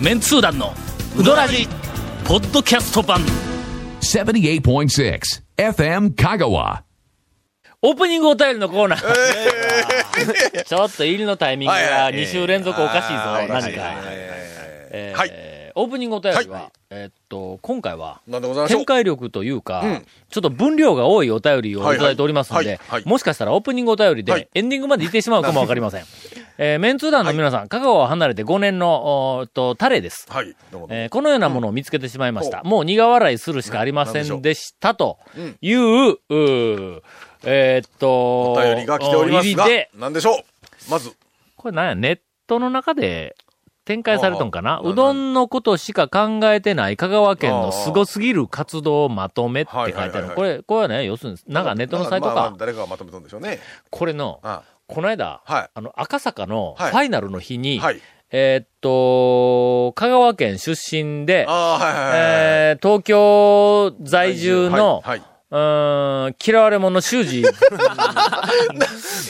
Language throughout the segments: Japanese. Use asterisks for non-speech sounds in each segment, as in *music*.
メンツー団のウドラジポッドキャスト版78.6 FM Kagawa. オープニングお便りのコーナー。*laughs* ちょっと入りのタイミングが2週連続おかしいぞ、はい何か。はいえーはいオープニングお便りは、はいえーっと、今回は、展開力というか、うん。ちょっと分量が多いお便りをいただいておりますのではいはい。はい、もしかしたらオープニングお便りではい。エンディングまで行ってしまうかもわかりません。えーメンツー団の皆さん、香川を離れて5年の、おと、タレです。はい。えーこのようなものを見つけてしまいました。うん。もう苦笑いするしかありませんでしたという、うーえーっと、お便りが来ておりますが入りで、、なんでしょう？まず、これなんや、ネットの中で展開されとんかな？うどんのことしか考えてない香川県の凄すぎる活動をまとめって書いてある。はいはいはいはいこれ、これはね、要するに、なんかネットのサイトまあまあか。誰かがまとめたんでしょうね。これの、あこの間、はいあの、赤坂のフはいァイナルの日に、はい。えーっと、香川県出身で、はいはいはい。えー東京在住の、はい。はいうーん、嫌われ者修二 *laughs* いが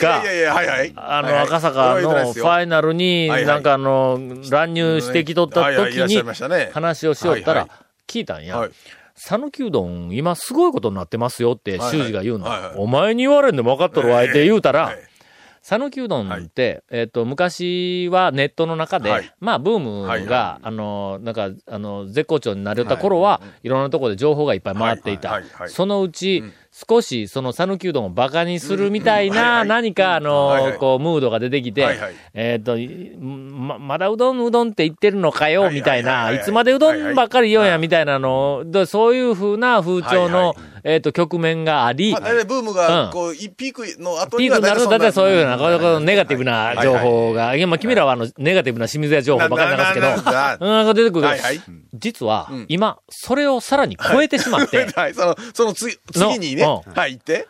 や、いやいや、はいはい。あの、赤坂のファイナルに、なんかあの、乱入してきとった時に話をしよったら聞いたんや。はい。讃岐うどん、今すごいことになってますよって、はい修二が言うの。お前に言われんでも分かっとるわ、って言うたらはい、讃岐うどんって、えっと、昔はネットの中で、はい。まあ、ブームが、はいはあの、なんか、あの、絶好調になれた頃は、いろんなところで情報がいっぱい回っていた。はいはいはいはい。そのうち、少し、その讃岐うどんをバカにするみたいな、うん。はいはい。何か、あはいのは、い。こう、ムードが出てきてはいはい、えっと、ま、まだうどんうどんって言ってるのかよ、はいみたいな、はいはい。はいいつまでうどんばっかり言うんや、みたいなの、でそういう風な風潮のはいはい、えっと、局面がありまあ、、ブームうん。が、こう、ピークの後にはピークになると、だいたいそういうような、こネガティブな情報が。が、いや、まあ、君らはあの、ネガティブな清水屋情報ばっかり流すけど、ななななうん、なんか出てくる。はいはい。実はうん、今、それをさらに超えてしまって、*laughs* はい、その、その次、次にね、のはい、行って。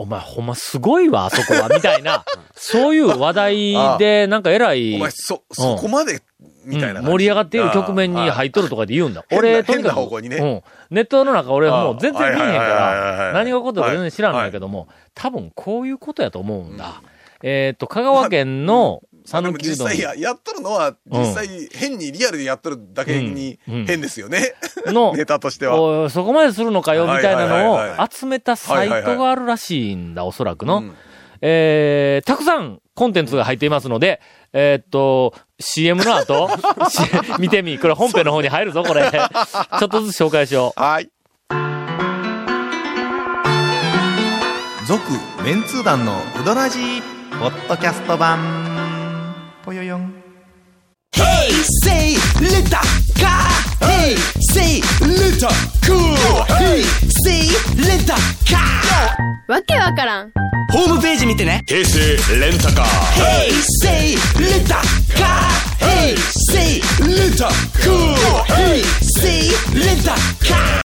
お前ほんますごいわ、あそこは、みたいな、*laughs* そういう話題で、なんか偉い、お前、そ、そこまで、みたいなうん。盛り上がっている局面に入っとるとかで言うんだ。俺、とにかく、ね。うん。ネットの中、俺もう全然見えへんかはいはいはいはいはら、い。何が起こってるか全然知らんのやけども、多分こういうことやと思うんだ。えっと、香川県の讃岐うどん実際や、やっとるのは、実際、変にリアルでやっとるだけに変ですよね。*laughs* の、ネタとしては。そこまでするのかよ、みたいなのを集めたサイトがあるらしいんだ、おそらくの。うんえー、たくさんコンテンツが入っていますので、えーっと、CM の後、*laughs* し見てみ。これ本編の方に入るぞ、これ。*laughs* ちょっとずつ紹介しよう。はい。続メンツー団のウドラジーポッドキャスト版ぽよよん Say little car. Hey, say little cool. Hey, say little car. わけわからんホームページ見てね。平成レンタカー Hey, say little car. Hey, say little cool. Hey, say little car.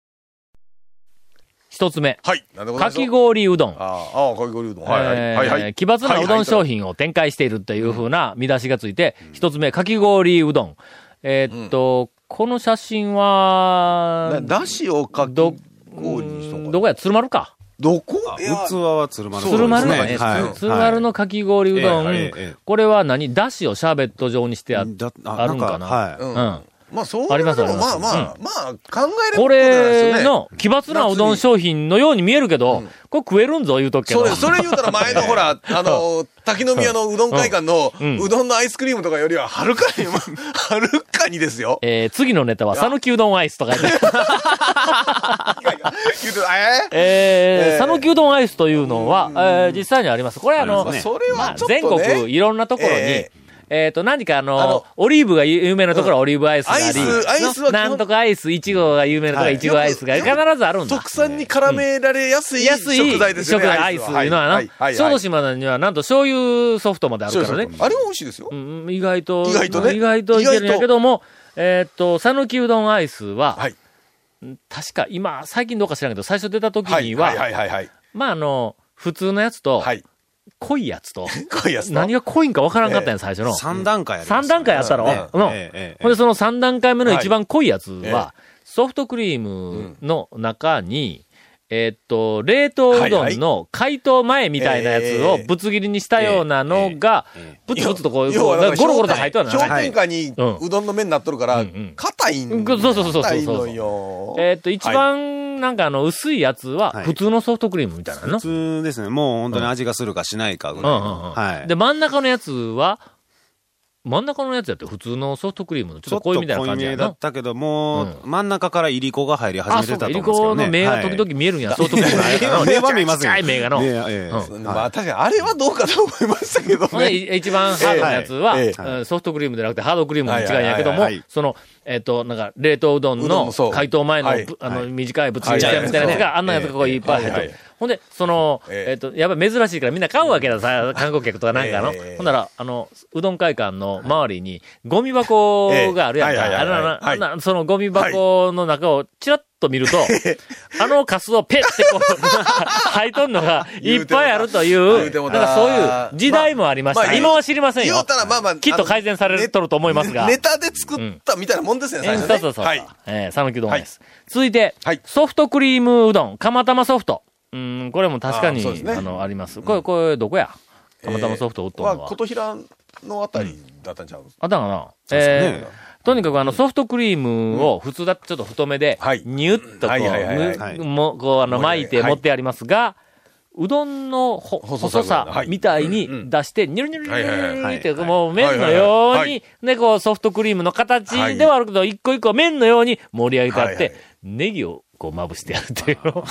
一つ目。はい。なんでございかき氷うどん。ああ、かき氷うどん。はいはい。えはいはい。ー奇抜なうどん商品を展開しているというふうな見出しがついて、一つ目、かき氷うどん。えーっと、この写真は、なだしをかきど、氷にしとんかな？どこや、鶴丸か。どこ？器は鶴丸鶴丸だね。はいつ鶴丸のかき氷うどん。これは何？だしをシャーベット状にしてあるんかな？はい。うん。うんまあ、そうありますありますあまあ、まあ、考えれるこれの奇抜なうどん商品のように見えるけど、これ食えるんぞ言うとくけど。それ、それ言うたら前のほら、*laughs* あの、滝宮のうどん会館のうどんのアイスクリームとかよりははるかに、はるかにですよ。えー、次のネタは、讃岐うどんアイスとか言って。え *laughs* えー、ええ讃岐うどんアイスというのは、えー実際にあります。これあの、まあ。全国いろんなところに、ええっ、と、何かあのあのオリーブが有名なところはオリーブアイスがあり、アイスアイスはなんとかアイス、いちごが有名なところははいいちごアイスが必ずあるんだ。特産に絡められやすい食材ですよね。食材アイスいうのはな、小豆島にはなんと醤油ソフトまであるからね。あれも美味しいですよ。うん意外と、意外とね意外といけるんやけども、えーっと、讃岐うどんアイスは、はい。確か今、最近どうか知らんけど、最初出た時はい。には、はいはいはいはい。まああの、普通のやつと、はい。濃いやつと、*laughs* こういうやつと。何が濃いんかわからんかったんや、最初の。三段階あります3段階あったろ、ねうん。ほんで、その3段階目の一番濃いやつは、はいソフトクリームの中に、えーっと、冷凍うどんの解凍前みたいなやつをぶつ切りにしたようなのが、ぶつぶつとこう、ゴロゴロと入っとる氷な。点下にうどんの麺になっとるから硬いんうんそうそうそうそうそう硬いのよ。えーっと、一番、なんかあの、薄いやつは、はい普通のソフトクリームみたいなの？普。通ですね。もう本当に味がするかしないかぐらい。はい。で、真ん中のやつは、真ん中のやつやって普通のソフトクリームのちょっと濃いみたいな感じやなだっ。たけど、も真ん中からいりこが入り始あ、めてたと思うんですけど、ね。この目が時々見えるんや、ソフトクリーム。目は見えますよちっちゃい目がの。まあ確かにあれはどうかと思いましたけどね。い一番ハードなやつは、ソフトクリームじゃなくてハードクリームの違いやけどもその、えっ、と、なんか、冷凍うどんの解凍前の、はい。ぶあの、はい。短いぶつ切りみたいなやつが、あんなやつがこういっぱい入ってるはい。はい。ほんで、その、ええ。えっ、と、やっぱり珍しいからみんな買うわけださ、*laughs* 観光客とかなんかの。ええ。ほんなら、あの、うどん会館の周りに、ゴミ箱があるやんか。あのはいあのそのゴミ箱の中をチラッと見ると、*laughs* あのカスをペッてこう、*laughs* 入っとんのがいっぱいあるという、なんかそういう時代もありました。まあ今は知りませんよ言う。たらまあまあ。きっと改善されとると思いますがネネタで作ったみたいなもんですね、えー最初ね。そうそうそう。はい。えー、讃岐うどんです。続いて、はいソフトクリームうどん、釜玉ソフト。うん、これも確かに、あ,、ねの、あります。これ、これ、どこや？釜玉ソフト売っとんのは。まあ、琴平のあたりだったんちゃう？あったかなえーとにかくあのソフトクリームを普通だとちょっと太めではい、ニュッとこはいはいはいはいうもこうあの巻いてはい持ってありますが、うどんのほ細細さみたいにん出して、ニュルニュルニュルニュルニュルってはいもう麺のように、ね、こうソフトクリームの形ではあるけど、一個一個麺のように盛り上げてあって、ネギをこうまぶしてあるっていうの。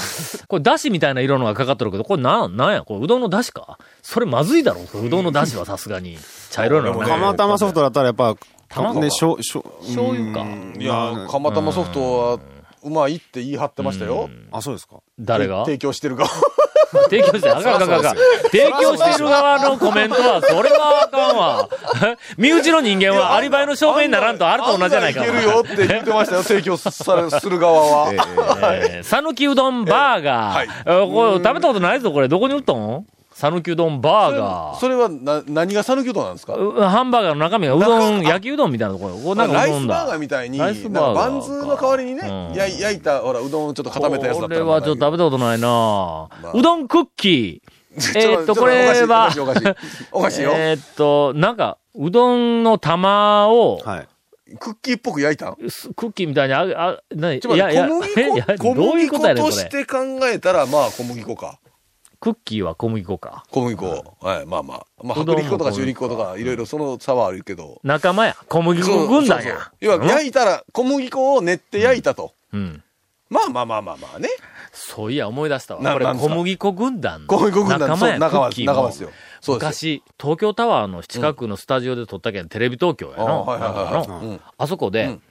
これ、だしみたいな色のがかかってるけど、これなん、なんやこれ、うどんのだしかそれまずいだろうどんのだしはさすがに。茶色いのがね釜玉ソフトだったらやっぱ、卵ね、しょう、しょう、醤油かうんいや、釜玉ソフトはうまいって言い張ってましたよ。あ、そうですか。誰が？提供してる側。*laughs* 提供して、あかんあかんあかんあかん。提供している側のコメントは、それはあかんわ。*laughs* 身内の人間はアリバイの証明にならんとあると同じじゃないか。いけるよって言ってましたよ、提供されする側は。*laughs* えー讃岐うどんバーガー。これ食べたことないぞ、これ。どこに売ったん？讃岐うどんバーガー。それはな、何が讃岐うどんなんですか？うハンバーガーの中身がうどん、焼きうどんみたいなところ。これなんかラ。イスバーガーみたいに、ライスバーガーバンズの代わりにね、うんやい焼いた、ほら、うどんをちょっと固めたやつだったらこれはちょっと食べたことないなあうどんクッキー。*laughs* えーっと、これは、おかしい *laughs* おかしいよ。えーっと、なんか、うどんの玉を、はい。クッキーっぽく焼いたクッキーみたいに、あ、あ、なに、いや麦粉、小どういう麦粉こと。して考えたら、まあ小麦粉か。クッキーは小麦粉か。小麦粉。はい、まあまあ。まあ、薄力粉とか中力粉とか、いろいろその差はあるけど。仲間や。小麦粉軍団や。要は、焼いたら、小麦粉を練って焼いたと。うん。まあまあまあまあまあね。そういや、思い出したわ。これ小麦粉軍団小麦粉軍団仲間や。仲間仲間ですよ昔、東京タワーの近くのスタジオで撮ったけん、テレビ東京やあの。あそこでうん、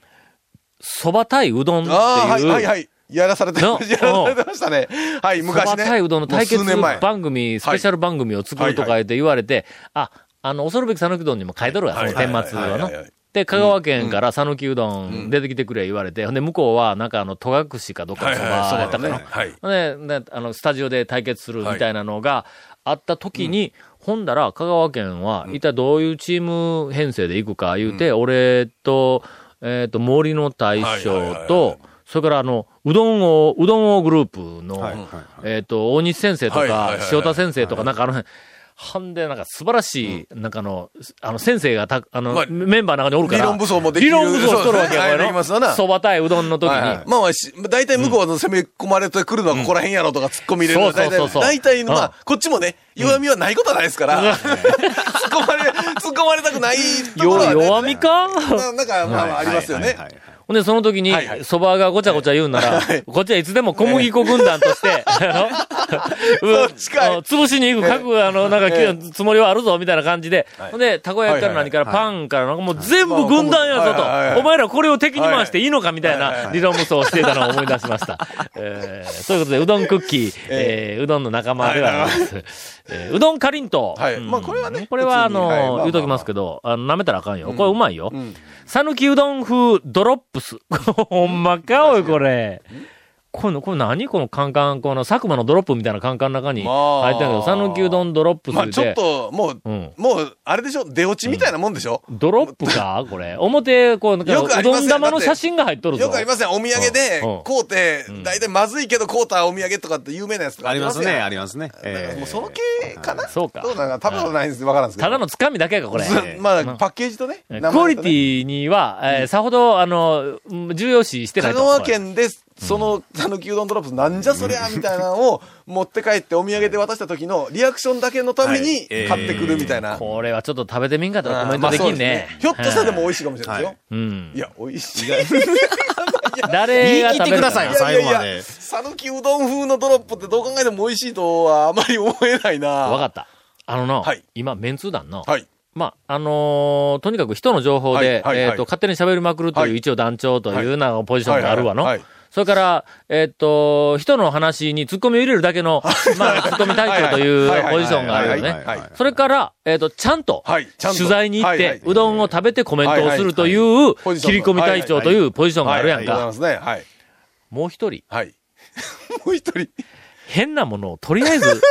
そば対うどんってああ、はいはいいう、はい。やらされて、やのらされてましたね。はい、そ昔ね。ば対うどんの対決番組、スペシャル番組を作るとか言って言われて、あ、あの、恐るべき讃岐うどんにも書いとるわ、そのはい天末はの。はいはいはい。はい。で、香川県から讃岐うどん出てきてくれ言われて、ほんで、向こうは、なんかあの、戸隠かどっかのそばはい。はいやったかな。はい。ほんで、ね、あの、スタジオで対決するみたいなのがあった時に、ほんだら、香川県は、一体どういうチーム編成で行くか言うて、俺と、えっ、と、森の大はいはい将はいはい。と、それからあの、うどん王、うどん王グループの、はい。はい。えっ、と、大西先生とかはいはいはいはい、塩田先生とか、なんかあの辺、ほんで、なんか素晴らしい、なんかあの、あの、先生がた、あの、まあメンバーの中におるから。理論武装もできる。理論武装しとるわけや、きますわな。そば対うどんの時に。はいはい。まあまあし、大体向こうの攻め込まれてくるのはここら辺やろとか突っ込み入れる。のそうそうそうそう。大体、まうん。あ、こっちもね、弱みはないことはないですから、突っ込まれ、突っ込まれたくないところはよね。弱みか？ななんか、まあまあありますよね。はい。はいはいで、その時にそばがごちゃごちゃ言うんなら、こっちはいつでも小麦粉軍団として、*laughs* そっちか潰しに行く各、あの、なんか、えつもりはあるぞ、みたいな感じで、はい。ほんで、たこ焼きから何からパンから、なんかもう全部軍団やぞと、お前らこれを敵に回していいのか、みたいない理論無双をしていたのを思い出しました。*laughs* えーそういうことで、うどんクッキー、えーうどんの仲間ではあります。えーうどんかりんとう。はい。うん。まあこれはねこれは、あの、言うときますけど、あの、舐めたらあかんよ。これうまいよ。ん讃岐うどん風ドロップス。ほんまかおい、これ。この、これ何このカンカン、このサクマのドロップみたいなカンカンの中にまあ入ってるけど、讃岐うどんドロップスまあちょっで、と、もう、うん。もう、あれでしょ？出落ちみたいなもんでしょ、ドロップか？*laughs* これ。表、こう、なんか、よくうどん玉の写真が入っとるぞ。よくありません。お土産でうん。うん、買うて、大体まずいけど買うたお土産とかって有名なやつとかありますね、ありりますね。えもうその系かな？そうか。どうなんか食べたことないんですわからんですけど。ただのつかみだけか、これ。ずまあ、パッケージとね。クオリティには、えーさほど、あの、うん重要視してないと。香川県で、その、たぬきうどんドロップスなんじゃそりゃみたいなのを持って帰ってお土産で渡した時のリアクションだけのためにはいえー買ってくるみたいな。これはちょっと食べてみんかったらコメントできんね。ひょっとしたらでも美い。味しいかもしれないですよ。うんい。や、美味しい。*laughs* 誰が食べてくださいよ最後までさぬきうどん風のドロップってどう考えても美味しいとはあまり思えないな。わかった。あのの、はい今、メンツー団の、はい。まあ、あのーとにかく人の情報で、はいはいはいえっ、と、勝手に喋りまくるという、はい一応団長というようなポジションがあるわの。はいはいはいそれから、えっ、と、人の話に突っ込みを入れるだけの、*laughs* まあ、突っ込み隊長というポジションがあるよね。それから、えっ、と、ちゃんと、取材に行って、うどんを食べてコメントをするといはう、切り込み隊長というポジションがあるやんか。もう一人、はい。*laughs* もう一人。変なものをとりあえず、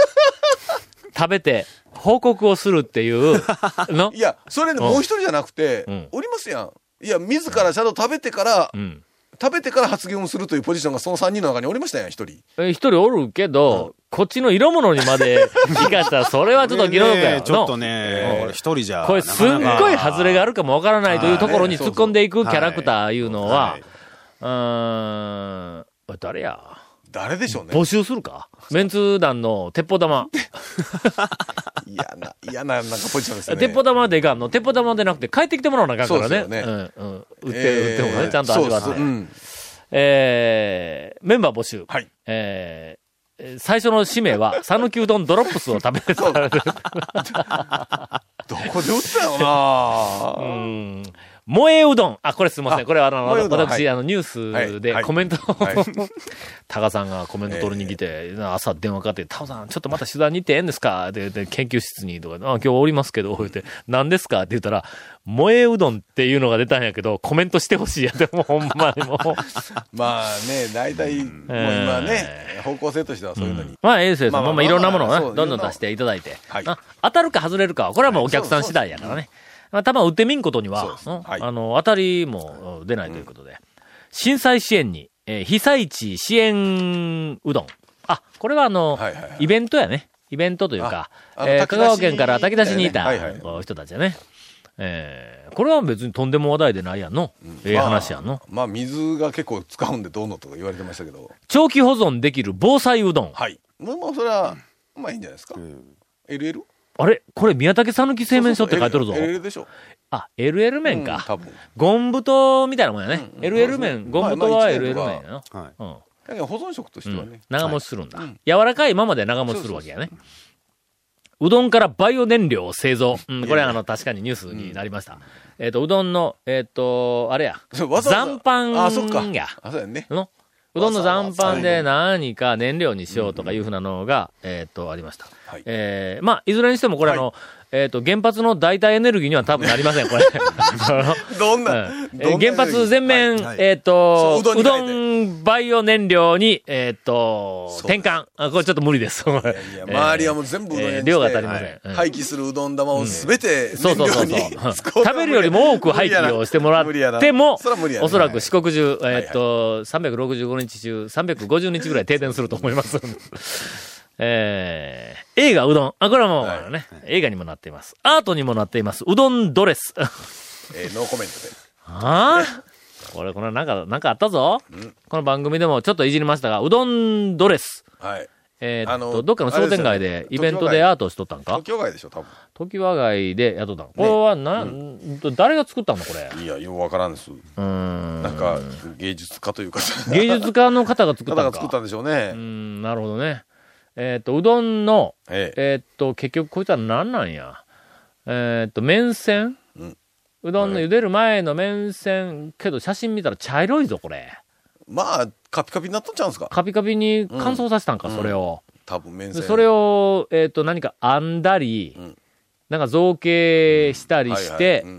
*laughs* 食べて、報告をするっていう、の。いや、それね、もう一人じゃなくてうん、おりますやん。いや、自らちゃんと食べてからう、ん。食べてから発言をするというポジションがその3人の中におりましたやん、一人。え一人おるけど、こっちの色物にまで生かしたら、それはちょっと議論だよ。ねちょっとのね、これ一人じゃ。これすっごい外れがあるかもわからないというところにはい突っ込んでいくキャラクターいうのははい、うーん、誰や？誰でしょうね。募集するか？メンツ団の鉄砲玉。*laughs* 嫌な、嫌な、なんかポジションですね。鉄砲玉でいかんの鉄砲玉でなくて帰ってきてもらわなあかんからね。そうねうん、うん。売って、売ってもね、ちゃんと味わってそう。そううんえー、メンバー募集。はい。えーえー最初の使命は、*laughs* 讃岐うどんドロップスを食べる。どこで売ったよなうん萌えうどん。あ、これすみません。あこれはあの、私、はい。あの、ニュースではい。コメント *laughs* タカさんがコメント取りに来て、朝電話かかって、タカさん、ちょっとまた取材に行ってええんですか？って研究室にとか、あ、今日おりますけど、言って、何ですか？って言ったら、萌えうどんっていうのが出たんやけど、コメントしてほしいや *laughs* でもうほんまにもう。*laughs* まあね、大体、もう今ね、方向性としてはそういうのに。まあ、ええですよ。まあ、まあいろんなものをどんどん出していただいて。当たるか外れるかは、これはもうお客さん次第やからね。まあ、たま売ってみんことにははいうんあの、当たりもうん出ないということで。震災支援に、えー被災地支援うどん。あ、これはあの、はいはいはいイベントやね。イベントというか、えー香川県から炊き出しにいた人たちやね。えーこれは別にとんでも話題でないやんの。ええ話やんの。まあ、水が結構使うんでどうのとか言われてましたけど。長期保存できる防災うどん。はい。まあ、まあ、それは、まあいいんじゃないですか。LL? あれ？これ宮武讃岐製麺所って書いてるぞ。LL でしょ。あ、LL 麺うんか。多分。ゴン太みたいなもんやね。うん LL 麺、ゴン太は LL 麺やな。はい。うん。だけど保存食としてはね。長持ちするんだ。うん柔らかいままで長持ちするわけやね。うどんからバイオ燃料を製造。うん、これはあの、確かにニュースになりました。えっと、うどんの、えっと、あれや。残飯あ、そっか。や。あ、そうやね。のうどんの残飯で何か燃料にしようとかいうふうなのが、えっと、ありました。はい。えー、まあ、いずれにしてもこれあの、えっと、原発の代替エネルギーには多分なりません、これ。*laughs* どんな、うん。えどんなー？原発全面、はいはい。えっ、と、そううどどんバイオ燃料に、えっ、と、そう。転換。あ、これちょっと無理です。これいや、*laughs* 周りはもう全部うどん屋に量が足りません。うん。廃棄するうどん玉をすべてそう燃料そうそう。そう。にう食べるよりも多く廃棄をしてもらってもおそらく四国中、いえっと、365日中、350日ぐらい停電すると思います。えー、映画うどん。あ、これはもう、はいね、映画にもなっています。アートにもなっています。うどんドレス。えーノーコメントで。ああこれ、これなんか、なんかあったぞ、この番組でもちょっといじりましたが、うどんドレス。はい。えーっと、あのどっかの商店街でイベントでアートしとったんか？東京街でしょ、多時和街でやっとったの。これはな、誰が作ったのこれ？分。いや、ようわからんです。うーん。なんか、芸術家というか、芸術家の方が作ったのか？方が作ったんでしょうねうー。ん、なるほどね。えーっと、うどんの、ええ。えーっと、結局こいつは何なんや？えーっと、麺線？うんうどんの茹でる前の麺線、けど写真見たら茶色いぞ、これ。まあ、カピカピになっとんちゃうんすか？カピカピに乾燥させたんか、それを。多分、面線。でそれを、えっ、と、何か編んだり、うんなんか造形したりしてうん、うん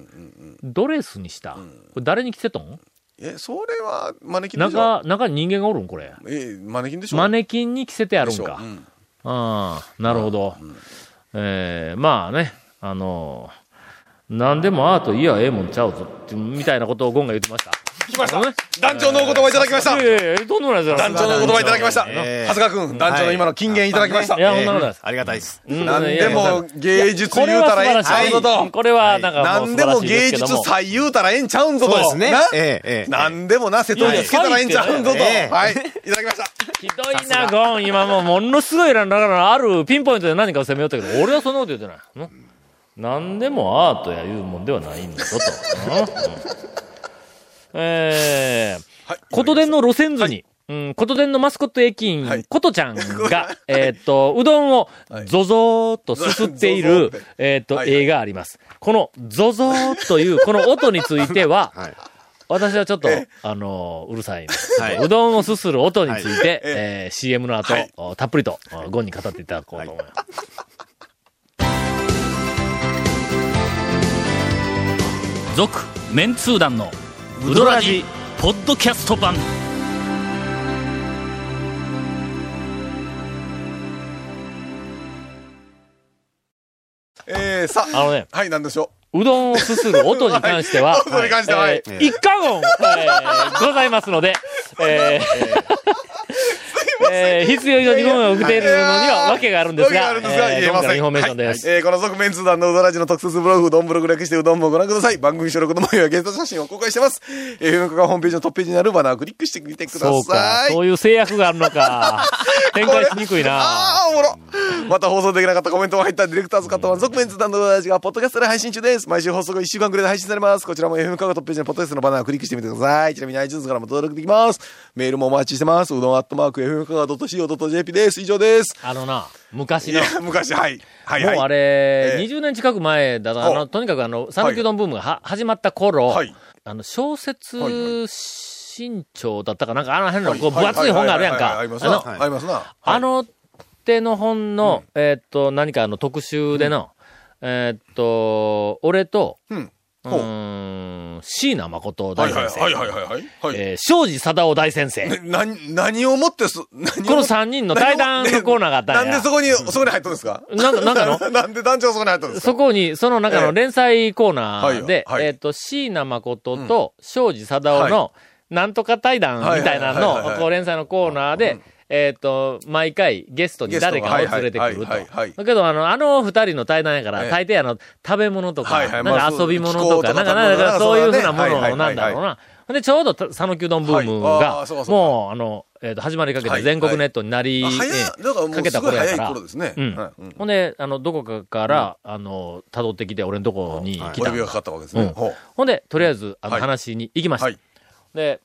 うんドレスにした？これ誰に着せとん？え、それは、マネキンでしょ？中、中に人間がおるんこれ。え、マネキンでしょ？マネキンに着せてやるんか。うんああ、なるほど。えーまあね、あの、なんでもアートいやええもんちゃうぞみたいなことをゴンが言ってました。来ました団長のお言葉いただきましたいやいやいやとんでもないですよ。団長のお言葉いただきました。ええ長谷川君、団長の今の金言いただきましたい。や、そんなことないです。ありがたいです。うんなんでも芸術これは言うたらええんちゃうぞ。と。これはなんかもなうんでも芸。術祭言うたらええんちゃうんぞと。そうですねなええええなんでもな、瀬戸につけたらええんちゃうんぞと。ええはい。いただきました。ひどいな、ゴン。今もうものすごいな、だからあるピンポイントで何かを攻めよったけど、俺はそんなこと言ってない。ん何でもアートやいうもんではないんだぞと。うんえー、ことでんの路線図に、うん、ことでんのマスコット駅員、はい。ことちゃんが、*laughs* えーっと、うどんを、ゾゾーっとすすっているえーっと、はいはい。絵があります。この、ゾゾーという、この音については、*laughs* はい。私はちょっとえ、あの、うるさい。はい。うどんをすする音について、はい。えー CM の後、はい。おたっぷりと、おゴンに語っていただこうと思います。続、メンツー団の、ウドラジ、ポッドキャスト版。えー、さあのね、はい、なんでしょう？どんをすする音に関しては、はい音に関してははいえー一過言、えーございますので、えーえー必要以上にごめんを受けているのには訳があるんですが、訳があるんですがえー言えませんインフォメーションです。えーこの側面通談のうどらじの特設ブログ、うどんブログ略してうどんもご覧ください。番組収録の模様やゲスト写真を公開してます。えー、FM カホームページのトップページにあるバナーをクリックしてみてください。そうか、そういう制約があるのか。展開しにくいな。ああ、おもろ。また放送できなかったコメントも入ったディレクターズカット版続面通談のうどらじがポッドキャストで配信中です。毎週放送後1週間くらいで配信されます。こちらも FM カゴトップページのポッドキャストのバナーをクリックしてみてください。ちなみに iTunes からも登録できます。メールもお待ちしてます。うどんアットマーク FM カガ .co.jp です。以上です。あのな、昔の。昔、はい。はい、はい。もうあれ、ええ20年近く前だな、あの、とにかくあの、讃岐うどんブームがは始まった頃、はいあの、小説はいは新潮だったかなんか、あの辺のこう分厚い本があるやんか。はいはいはいはいありますな。ありますな。あの手の本の、えーっと、何かあの特集での、えーっと、俺と、うん。椎名誠は大いはい先生。はいはいはいはい。はい。えー庄司貞夫大先生。ね何、何をもってす、この三人の対談のコーナーがあったんやなんでそこに、そこに入ったんですか？なんか、なんかの？*laughs* なんで団長がそこに入ったんですか？そこに、その中ええの連載コーナーで、はいはいえっ、と、椎名誠と庄司貞夫の、なんとか対談みたいなの、こう連載のコーナーで、えっ、と、毎回ゲストに誰かを連れてくると。だけど、あの、あの二人の対談やから、ええ。大抵あの、食べ物とか、はいはい。なんかまあ遊び物とか、なんか、なんか、そういうふうなものなんだろうな。で、ちょうど、讃岐うどんブームがもう、あの、えっ、と、始まりかけてはい全国ネットになり、かけた頃やから。頃ですね。うん。ほんで、あの、どこかから、あの、辿ってきて、俺のとこに来た。んだお呼びがかかったわけですうん。ね。ほんで、とりあえず、あの、はい。話に行きました。はい。で、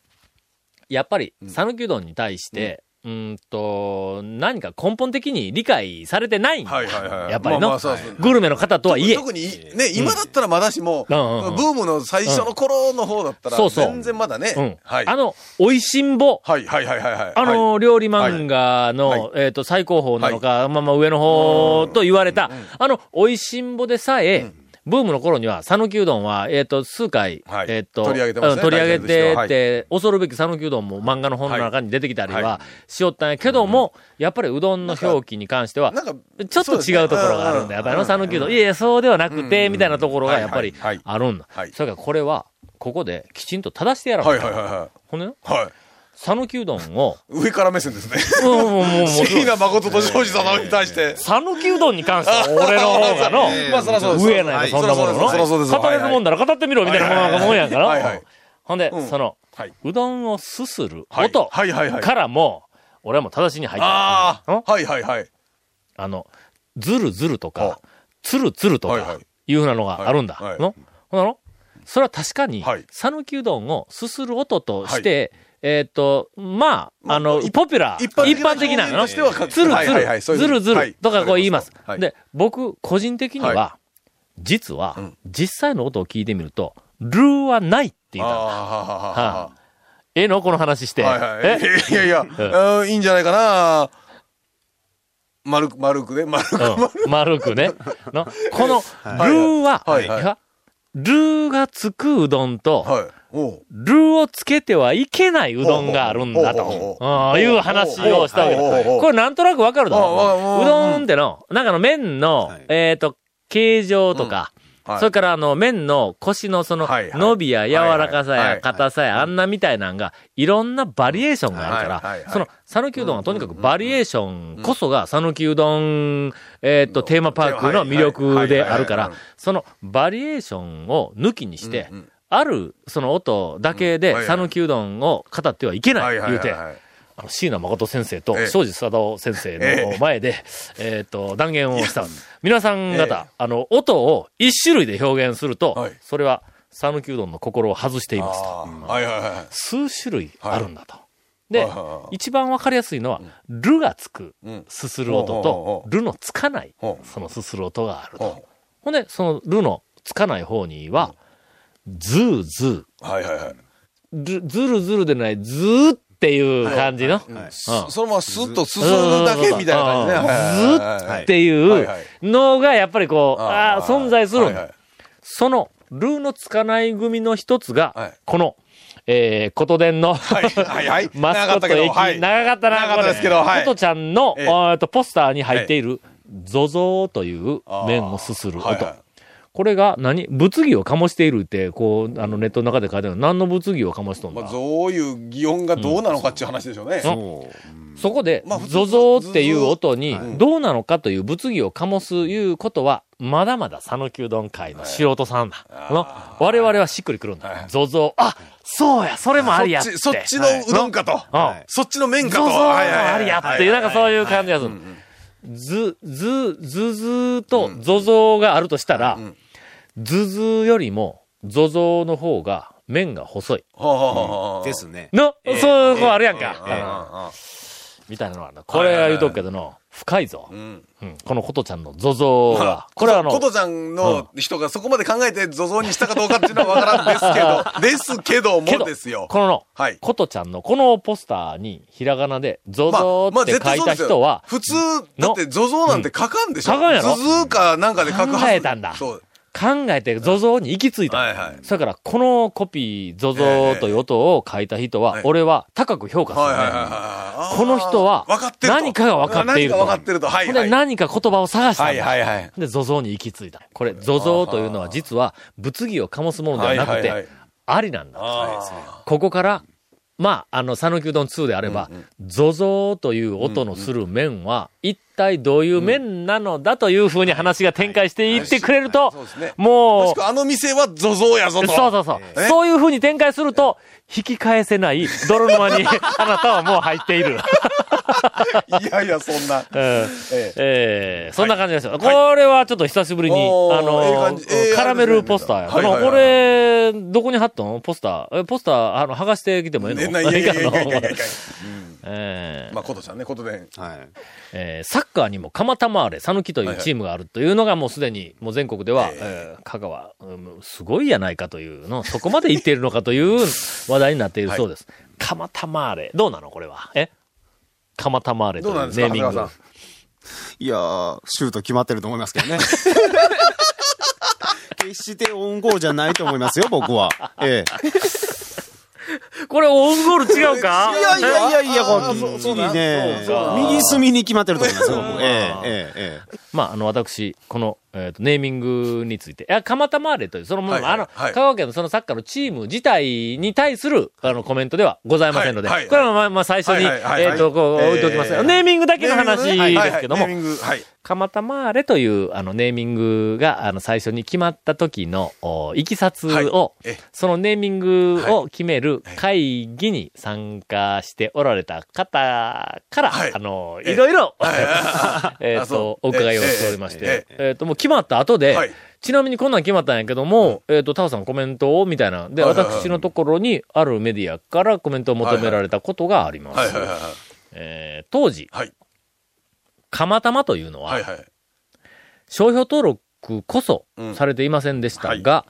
やっぱり、讃岐うどんに対して、うーんと、何か根本的に理解されてないんだはいはいはい。やっぱりのまあまあ、グルメの方とはいえ。特に、ね、今だったらまだしも、ブうんうんうんームの最初の頃の方だったら、そうそう全然まだね。うん。はい。あの、美味しんぼ。はいはいはいはいはい。あの、はい料理漫画の、はいえっ、と、最高峰なのか、まあまあ上の方と言われた、あの、美味しんぼでさえ、ブームの頃には、讃岐うどんは、えっ、と、数回、はいえっ、と、取り上げてねうん取り上げて題材としてて、は恐るべき讃岐うどんも漫画の本の中に出てきたりはいははしよったんやけども、やっぱりうどんの表記に関しては、なんか、ちょっと違うところがあるんだよ。やっぱりあの讃岐うどん。いやいや、そうではなくて、みたいなところがやっぱりはいはいあるんだはい。それからこれは、ここできちんと正してやろう。はいはいはいはほんで。はい。讃岐うどんを、上から目線ですね。もうもうもうもう。椎名誠と庄司さんに対して。讃岐うどんに関しては俺の方がの、*laughs* まあそらそうです。上やないか、はいそんなものの。そらそうです。語れるもんなら語ってみろ、みたいなもんやから。はいはい。ほんで、うん。その、はい。うどんをすするはい。音はいはいはい。からも、俺はもう正しに入った。あうん？あ。はいはいはい。あの、ずるずるとかは、つるつるとかはいうふうなのがあるんだ。の？ほんなの？それは確かにはい、讃岐うどんをすする音として、えっと、まあ、あの、一ポピュラー、一般的なの表現としてはかつるはい。はいはいつる、ずるずはい。るとかこう言います。は。い。で、僕、個人的にはは、実はうん、実際の音を聞いてみると、ルーはないって言ったんだ。ああ、はははええの？この話して。は。はいはい。え？いやいや、うん。いいんじゃないかな。丸く、丸くね、丸く。うん、丸く。ね。のこの、ルーは、はいはい。ルーがつくうどんと、はい。ルーをつけてはいけないうどんがあるんだと。いう話をしたわけこれなんとなくわかるだろう。うどんっての、なんかの麺のはい、えっと、形状とか、はい。それからあの、麺の腰のその伸びや柔らかさや硬さや、あんなみたいなんが、いろんなバリエーションがあるからその、讃岐うどんはとにかくバリエーションこそが、讃岐うどん、えーっと、テーマパークの魅力であるからそのバリエーションを抜きにして、あるその音だけで讃岐うどんを語ってはいけない、言うて、はいあの椎名誠先生とええ。庄司貞夫先生えの前で、えっ、と、断言をした。皆さん方、あの、音を一種類で表現すると、はい。それは、讃岐うどんの心を外していますと。あー。はいはいはい。数種類あるんだと。で一番わかりやすいのは、ルがつくうん。すする音とほ、うルのつかないそのすする音があると。ほ。ほんで、そのルのつかない方には、ズーズー、はいはいはい。ずずるずるでない、ずーっていう感じの、そそのままスッとすするだけみたいな感じね。うん。はいはいはい。はいってい。うのがやっぱりこう、ああー、存在するその、ルーのつかない組の一つが、はい。この、えー、琴電の、はいはいはい。*laughs* マスコット駅、はい。長かったな、長かったですけどはい。琴ちゃんの、えーとポスターに入っている、ゾゾーという麺をすする音。これが何？物議を醸しているって、こう、あのネットの中で書いてある。の何の物議を醸しとんだ、まあ、どういう擬音がどうなのかっていう話でしょうね。そう。そこでゾゾーっていう音に、どうなのかという物議を醸すいうことは、まだまだ讃岐うどん界の素人さんだ。の我々はしっくりくるんだ。ゾゾー、あ、そうや、それもありやって。そっちそっちのうどんかと。はいそっちの麺かと。ゾゾありやっていう、なんかそういう感じがする。ず、ず、ずずーとゾゾーがあるとしたら、ずずーよりも、ゾゾーの方が麺が細い。ですね。の、そういう子あるやんか。みたいなのがあるなこれは言うとくけどの、深いぞ。んうんこのことちゃんのゾゾーは。これはあの、ことちゃんの人がそこまで考えてゾゾにしたかどうかっていうのはわからんですけど、*laughs* ですけどけどもですよ。この、はいことちゃんのこのポスターにひらがなでゾゾーって書いた人は、普通、だってゾゾなんて書かんでしょ。書かんやろズズーかなんかで書くはず。考えたんだそう。考えてゾゾーに行き着いた。はいはいそれから、このコピー、ゾゾーという音を書いた人は、はい俺は高く評価するね。はいはいはいはい。この人は何かが分かっていると何か分かってると。はいはい。何か言葉を探したんだ。はいはいはい。で、ゾゾーに行き着いた。これ、ゾゾーというのは実は物議を醸すものではなくて、ありなんだ。ここから、まあ、あの、讃岐うどん2であれば、ゾゾーという音のする麺は、一体どういう麺なのだというふうに話が展開していってくれるとももうしく、はあの店はゾゾやぞと。そうそうそう。えそういうふうに展開すると、引き返せない泥沼にあなたはもう入っている。いやいや、そんな。えーえそんな感じですよ。これはちょっと久しぶりに、あのカラメルポスターや。この、これ、どこに貼ったのポスター。えポスター、あの、剥がしてきてもいいのねないやいやいやいやいやいやいや。えーまあ、ことちゃんね、ことで。はい。えーサッカーにも蒲田マーレ、讃岐というチームがあるというのがもうすでに、もう全国では、えー香川、うんすごいやないかというの、そこまで言っているのかという話題になっているそうです。蒲田マーレ、どうなのこれは？え？蒲田マーレというどうなんですかネーミング。いやー、シュート決まってると思いますけどね。*laughs* 決してオウンゴールじゃないと思いますよ、僕は。ええ。*laughs* これオウンゴール違うか？いやいやいやいや、こうそうなんにね。そうそう、右隅に決まってると思いますよ、僕。ええ、ええ、え。まあ、あの、私、この、えっ、と、ネーミングについて、いや、蒲田マーレという、そのもの、はいはいあの、はい香川県のそのサッカーのチーム自体に対する、あの、コメントではございませんので、はいはいこれはまあ、まあ、最初に、はいはいはいはい。えっ、と、こう、えー置いておきます、ネーミングだけの話ですけども、はいはい。ネーミング、はい。蒲田マーレという、あの、ネーミングが、あの、最初に決まった時の、おいきさつを、そのネーミングを決める会議に参加しておられた方から、はい。あの、いろいろ、えっ *laughs* とあそ、う。お伺いをしておりまして。え、え。っと、もう決まった後で、はい。ちなみにこんなん決まったんやけども、えっ、と、タオさんコメントをみたいな。で、はいはいはい。私のところにあるメディアからコメントを求められたことがあります。はいはいはいはい。えー当時、はい。釜玉というのは、はいはい。商標登録こそうん。されていませんでしたが、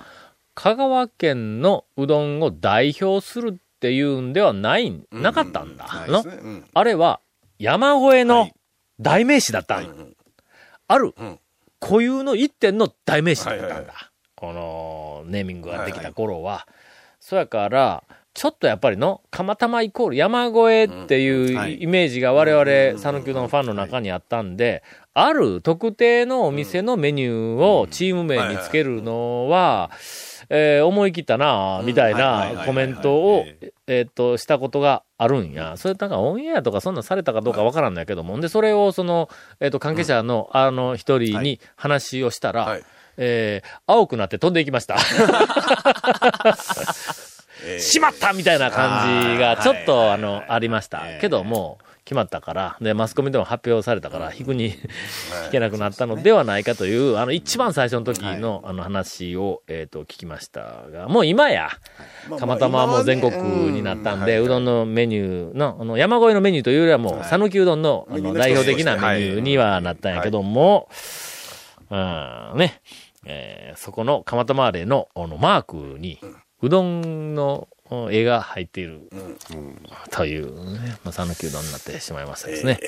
香川県のうどんを代表するっていうんではない、なかったんだ。の？ですね。うん。あれは山越えの代名詞だったんようん。あるうん固有の一点の代名詞だったんだ。はいはいはこのネーミングができた頃は。そやから、ちょっとやっぱりの、釜玉イコール山越えっていうはい。イメージが我々、讃岐うどんファンの中にあったんで、ある特定のお店のメニューをチーム名につけるのは、えー思い切ったなみたいはいはいはいはない。コメントをえ、えーっと、したことがあるんや。それなんかオンエアとかそんなんされたかどうかわからんだけども、で、それをその、えーっと、関係者のあの一人に話をしたら、はい。えー青くなって飛んでいきました。*laughs* しまったみたいな感じがちょっと、あの、ありました。けどもう、決まったから、で、マスコミでも発表されたから、引くに *laughs* 引けなくなったのではないかという、あの、一番最初の時の、あの話を、えっと、聞きましたが、もう今や、たまたまもう全国になったんで、うどんのメニューの、あの、山越えのメニューというよりはもう、讃岐うどんの、あの、代表的なメニューにはなったんやけども、うん、ね、えーそこの蒲田マーレの、あの、マークに、うどんのうん絵が入っている、というね、まあ、讃岐うどんになってしまいましたですね。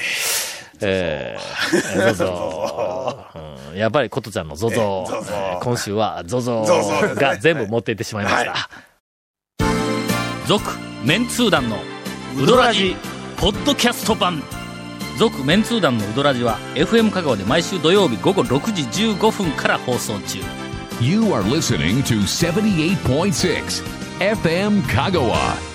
えー、ゾゾ、うん。やっぱりことちゃんのゾゾ、えー今週はゾゾが全部持っていってしまいました。続、メンツー団のウドラジ、ポッドキャスト版。続、メンツー団のウドラジは、FM 香川で毎週土曜日午後6時15分から放送中。You are listening to 78.6 FM Kagawa.